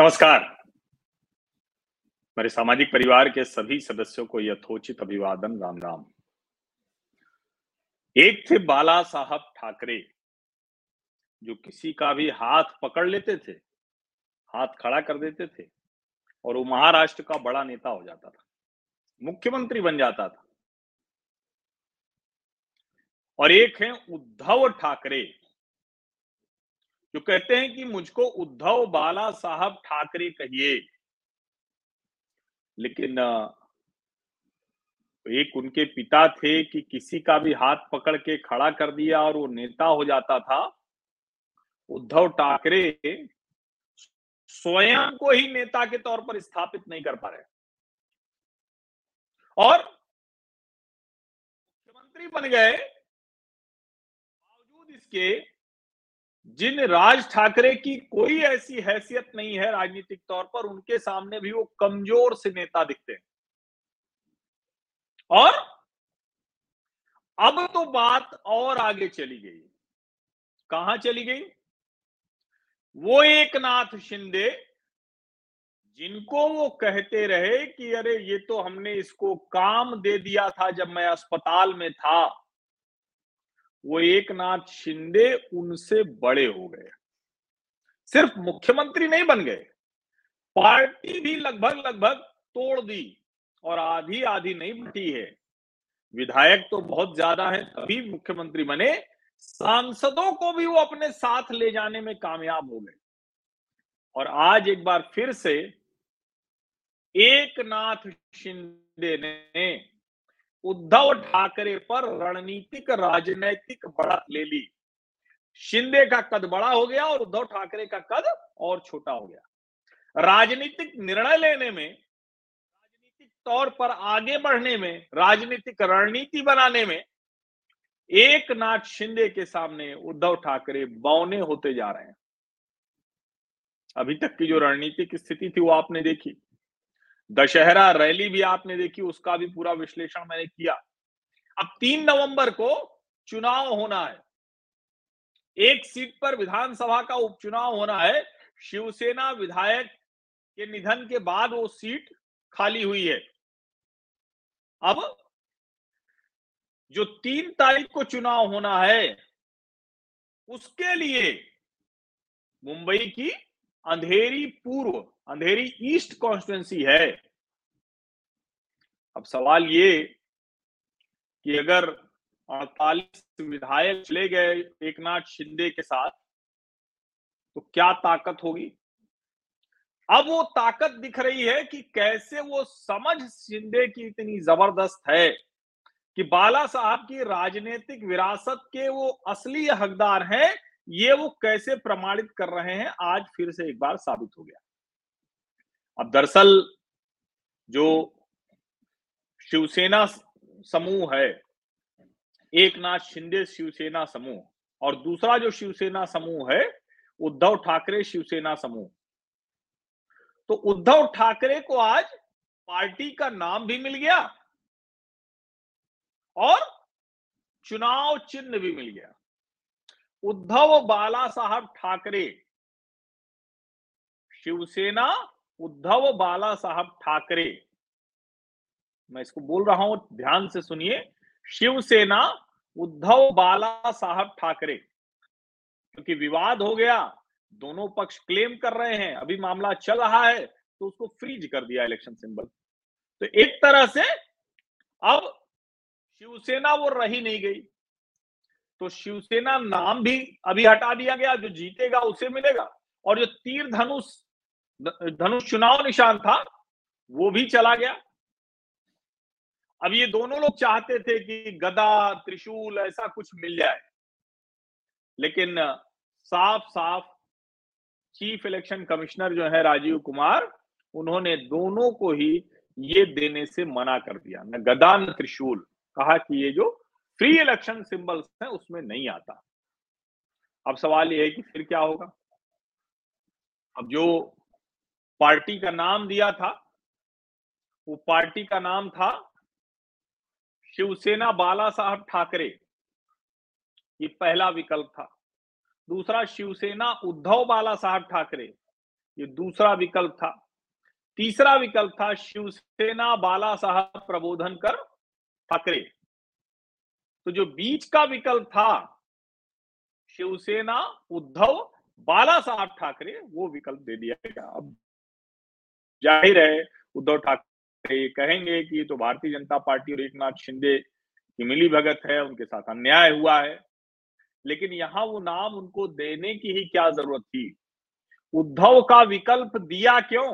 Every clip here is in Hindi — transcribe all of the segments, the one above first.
नमस्कार। मेरे सामाजिक परिवार के सभी सदस्यों को यथोचित अभिवादन राम राम एक थे बाला साहब ठाकरे, जो किसी का भी हाथ पकड़ लेते थे, हाथ खड़ा कर देते थे, और वो महाराष्ट्र का बड़ा नेता हो जाता था, मुख्यमंत्री बन जाता था। और एक है उद्धव ठाकरे जो कहते हैं कि मुझको उद्धव बाला साहब ठाकरे कहिए। लेकिन एक उनके पिता थे कि किसी का भी हाथ पकड़ के खड़ा कर दिया और वो नेता हो जाता था, उद्धव ठाकरे स्वयं को ही नेता के तौर पर स्थापित नहीं कर पा रहे। और मुख्यमंत्री बन गए, बावजूद इसके जिन राज ठाकरे की कोई ऐसी हैसियत नहीं है राजनीतिक तौर पर, उनके सामने भी वो कमज़ोर से नेता दिखते हैं। और अब तो बात और आगे चली गई। कहाँ चली गई? वो एक नाथ शिंदे, जिनको वो कहते रहे कि अरे ये तो हमने इसको काम दे दिया था जब मैं अस्पताल में था। वो एक नाथ शिंदे उनसे बड़े हो गए। सिर्फ़ मुख्यमंत्री नहीं बन गए, पार्टी भी लगभग लगभग तोड़ दी और आधी आधी नहीं बटी है। विधायक तो बहुत ज़्यादा है, तभी मुख्यमंत्री बने। सांसदों को भी वो अपने साथ ले जाने में कामयाब हो गए। और आज एक बार फिर से एक नाथ शिंदे ने उद्धव ठाकरे पर रणनीतिक, राजनैतिक बढ़त ले ली। शिंदे का कद बड़ा हो गया और उद्धव ठाकरे का कद और छोटा हो गया। राजनीतिक निर्णय लेने में, राजनीतिक तौर पर आगे बढ़ने में, राजनीतिक रणनीति बनाने में एक नाथ शिंदे के सामने उद्धव ठाकरे बौने होते जा रहे हैं। अभी तक की जो रणनीतिक स्थिति थी वो आपने देखी। दशहरा रैली भी आपने देखी, उसका भी पूरा विश्लेषण मैंने किया। अब तीन नवंबर को चुनाव होना है। एक सीट पर विधानसभा का उपचुनाव होना है। शिवसेना विधायक के निधन के बाद वो सीट खाली हुई है। अब जो तीन तारीख को चुनाव होना है, उसके लिए मुंबई की अंधेरी पूर्व अंधेरी ईस्ट कॉन्स्टिट्युएंसी है। अब सवाल ये कि अगर अड़तालीस विधायक चले गए एक नाथ शिंदे के साथ तो क्या ताकत होगी? अब वो ताकत दिख रही है कि कैसे वो समझ शिंदे की इतनी ज़बरदस्त है कि बाला साहब की राजनीतिक विरासत के वो असली हकदार हैं, ये वो कैसे प्रमाणित कर रहे हैं, आज फिर से एक बार साबित हो गया। अब दरअसल जो शिवसेना समूह है एक नाथ शिंदे शिवसेना समूह और दूसरा जो शिवसेना समूह है, उद्धव ठाकरे शिवसेना समूह। तो उद्धव ठाकरे को आज पार्टी का नाम भी मिल गया और चुनाव चिन्ह भी मिल गया। उद्धव बाला साहब ठाकरे शिवसेना उद्धव बाला साहब ठाकरे। मैं इसको बोल रहा हूँ, ध्यान से सुनिए। शिवसेना उद्धव बाला साहब ठाकरे। क्योंकि विवाद हो गया, दोनों पक्ष क्लेम कर रहे हैं, अभी मामला चल रहा है तो उसको फ्रीज कर दिया इलेक्शन सिंबल तो एक तरह से अब शिवसेना वो रही नहीं गई। तो शिवसेना नाम भी अभी हटा दिया गया, जो जीतेगा उसे मिलेगा। और जो तीर धनुष धनुष चुनाव निशान था, वो भी चला गया। अब ये दोनों लोग चाहते थे कि गदा, त्रिशूल ऐसा कुछ मिल जाए। लेकिन साफ़ साफ़ चीफ इलेक्शन कमिश्नर जो है राजीव कुमार, उन्होंने दोनों को ही ये देने से मना कर दिया। न गदा, न त्रिशूल। कहा कि ये जो फ्री इलेक्शन सिंबल्स है, उसमें नहीं आता। अब सवाल ये है कि फिर क्या होगा? अब जो पार्टी का नाम दिया था। वो पार्टी का नाम था शिवसेना बाला साहब ठाकरे। ये पहला विकल्प था। दूसरा शिवसेना उद्धव बाला साहब ठाकरे। ये दूसरा विकल्प था। तीसरा विकल्प था शिवसेना बाला साहब प्रबोधन कर ठाकरे। तो जो बीच का विकल्प था शिवसेना उद्धव बाला साहब ठाकरे, वो विकल्प दे दिया गया। अब ज़ाहिर है उद्धव ठाकरे कहेंगे कि तो भारतीय जनता पार्टी और एक नाथ शिंदे की मिली भगत है, उनके साथ अन्याय हुआ है। लेकिन यहाँ वो नाम उनको देने की ही क्या ज़रूरत थी? उद्धव का विकल्प दिया क्यों?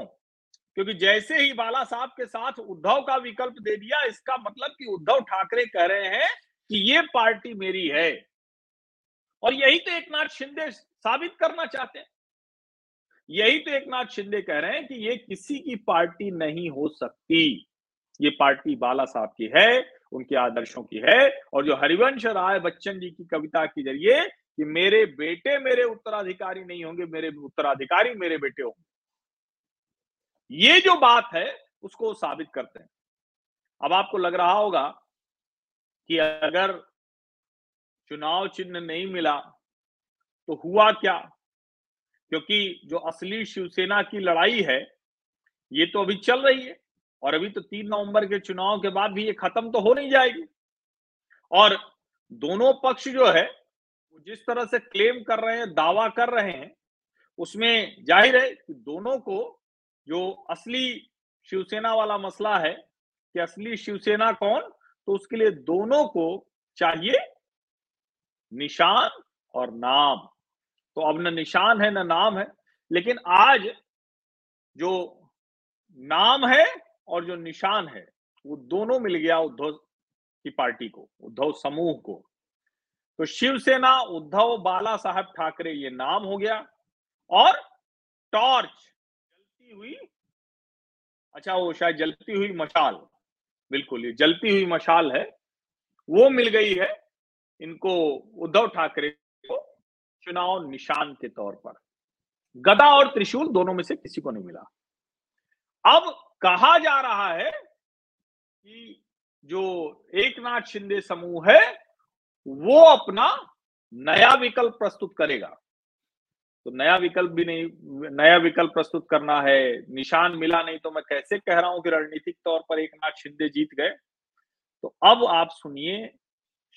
क्योंकि जैसे ही बाला साहब के साथ उद्धव का विकल्प दे दिया, इसका मतलब कि उद्धव ठाकरे कह रहे हैं कि ये पार्टी मेरी है। और यही तो एक नाथ शिंदे साबित करना चाहते हैं। यही तो एक नाथ शिंदे कह रहे हैं कि ये किसी की पार्टी नहीं हो सकती। ये पार्टी बाला साहब की है, उनके आदर्शों की है, और जो हरिवंश राय बच्चन जी की कविता के ज़रिए कि मेरे बेटे मेरे उत्तराधिकारी नहीं होंगे, मेरे उत्तराधिकारी मेरे बेटे होंगे। ये जो बात है, उसको साबित करते हैं। अब आपको लग रहा होगा कि अगर चुनाव चिन्ह नहीं मिला तो हुआ क्या? क्योंकि जो असली शिवसेना की लड़ाई है, ये तो अभी चल रही है और अभी तो तीन नवंबर के चुनाव के बाद भी ये खत्म तो हो नहीं जाएगी। और दोनों पक्ष जो है जिस तरह से क्लेम कर रहे हैं, दावा कर रहे हैं, उसमें ज़ाहिर है कि दोनों को जो असली शिवसेना वाला मसला है कि असली शिवसेना कौन तो उसके लिए दोनों को चाहिए निशान और नाम। तो अब न निशान है, न नाम है, लेकिन आज जो नाम है और जो निशान है, वो दोनों मिल गया उद्धव की पार्टी को, उद्धव समूह को। तो शिवसेना उद्धव बाला साहब ठाकरे, ये नाम हो गया और टॉर्च जलती हुई अच्छा वो शायद जलती हुई मशाल, बिल्कुल, ये जलती हुई मशाल है, वो मिल गई है इनको उद्धव ठाकरे चुनाव निशान के तौर पर। गदा और त्रिशूल दोनों में से किसी को नहीं मिला। अब कहा जा रहा है कि जो एक नाथ शिंदे समूह है, वो अपना नया विकल्प प्रस्तुत करेगा। तो नया विकल्प भी नहीं, नया विकल्प प्रस्तुत करना है, निशान मिला नहीं तो मैं कैसे कह रहा हूँ कि रणनीतिक तौर पर एक नाथ शिंदे जीत गए। तो अब आप सुनिए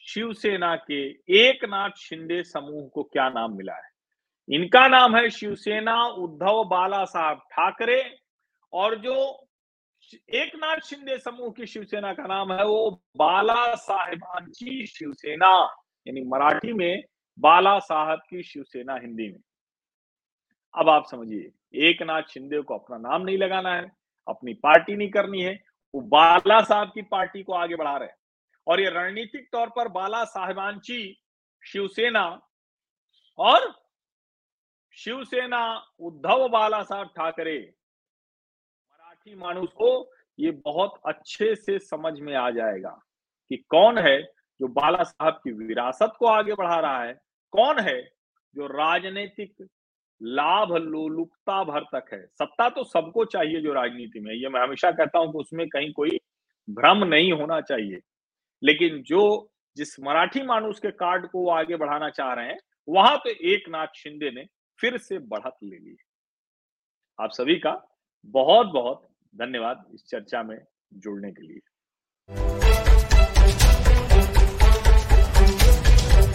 शिवसेना के एक नाथ शिंदे समूह को क्या नाम मिला है? इनका नाम है शिवसेना उद्धव बाला साहब ठाकरे और जो एक नाथ शिंदे समूह की शिवसेना का नाम है वो बाला साहेबांची शिवसेना, यानी मराठी में बाला साहब की शिवसेना हिंदी में। अब आप समझिए एक नाथ शिंदे को अपना नाम नहीं लगाना है, अपनी पार्टी नहीं करनी है, वो बाला साहब की पार्टी को आगे बढ़ा रहे हैं। और ये रणनीतिक तौर पर बाला साहेबांची शिवसेना और शिवसेना उद्धव बाला साहब ठाकरे, मराठी मानुष को ये बहुत अच्छे से समझ में आ जाएगा कि कौन है जो बाला साहब की विरासत को आगे बढ़ा रहा है, कौन है जो राजनीतिक लाभ लोलुपता भर तक है। सत्ता तो सबको चाहिए जो राजनीति में ये मैं हमेशा कहता हूँ कि उसमें कहीं कोई भ्रम नहीं होना चाहिए। लेकिन जो जिस मराठी मानूस के कार्ड को वो आगे बढ़ाना चाह रहे हैं, वहाँ पे एक नाथ शिंदे ने फिर से बढ़त ले ली आप सभी का बहुत बहुत धन्यवाद इस चर्चा में जुड़ने के लिए।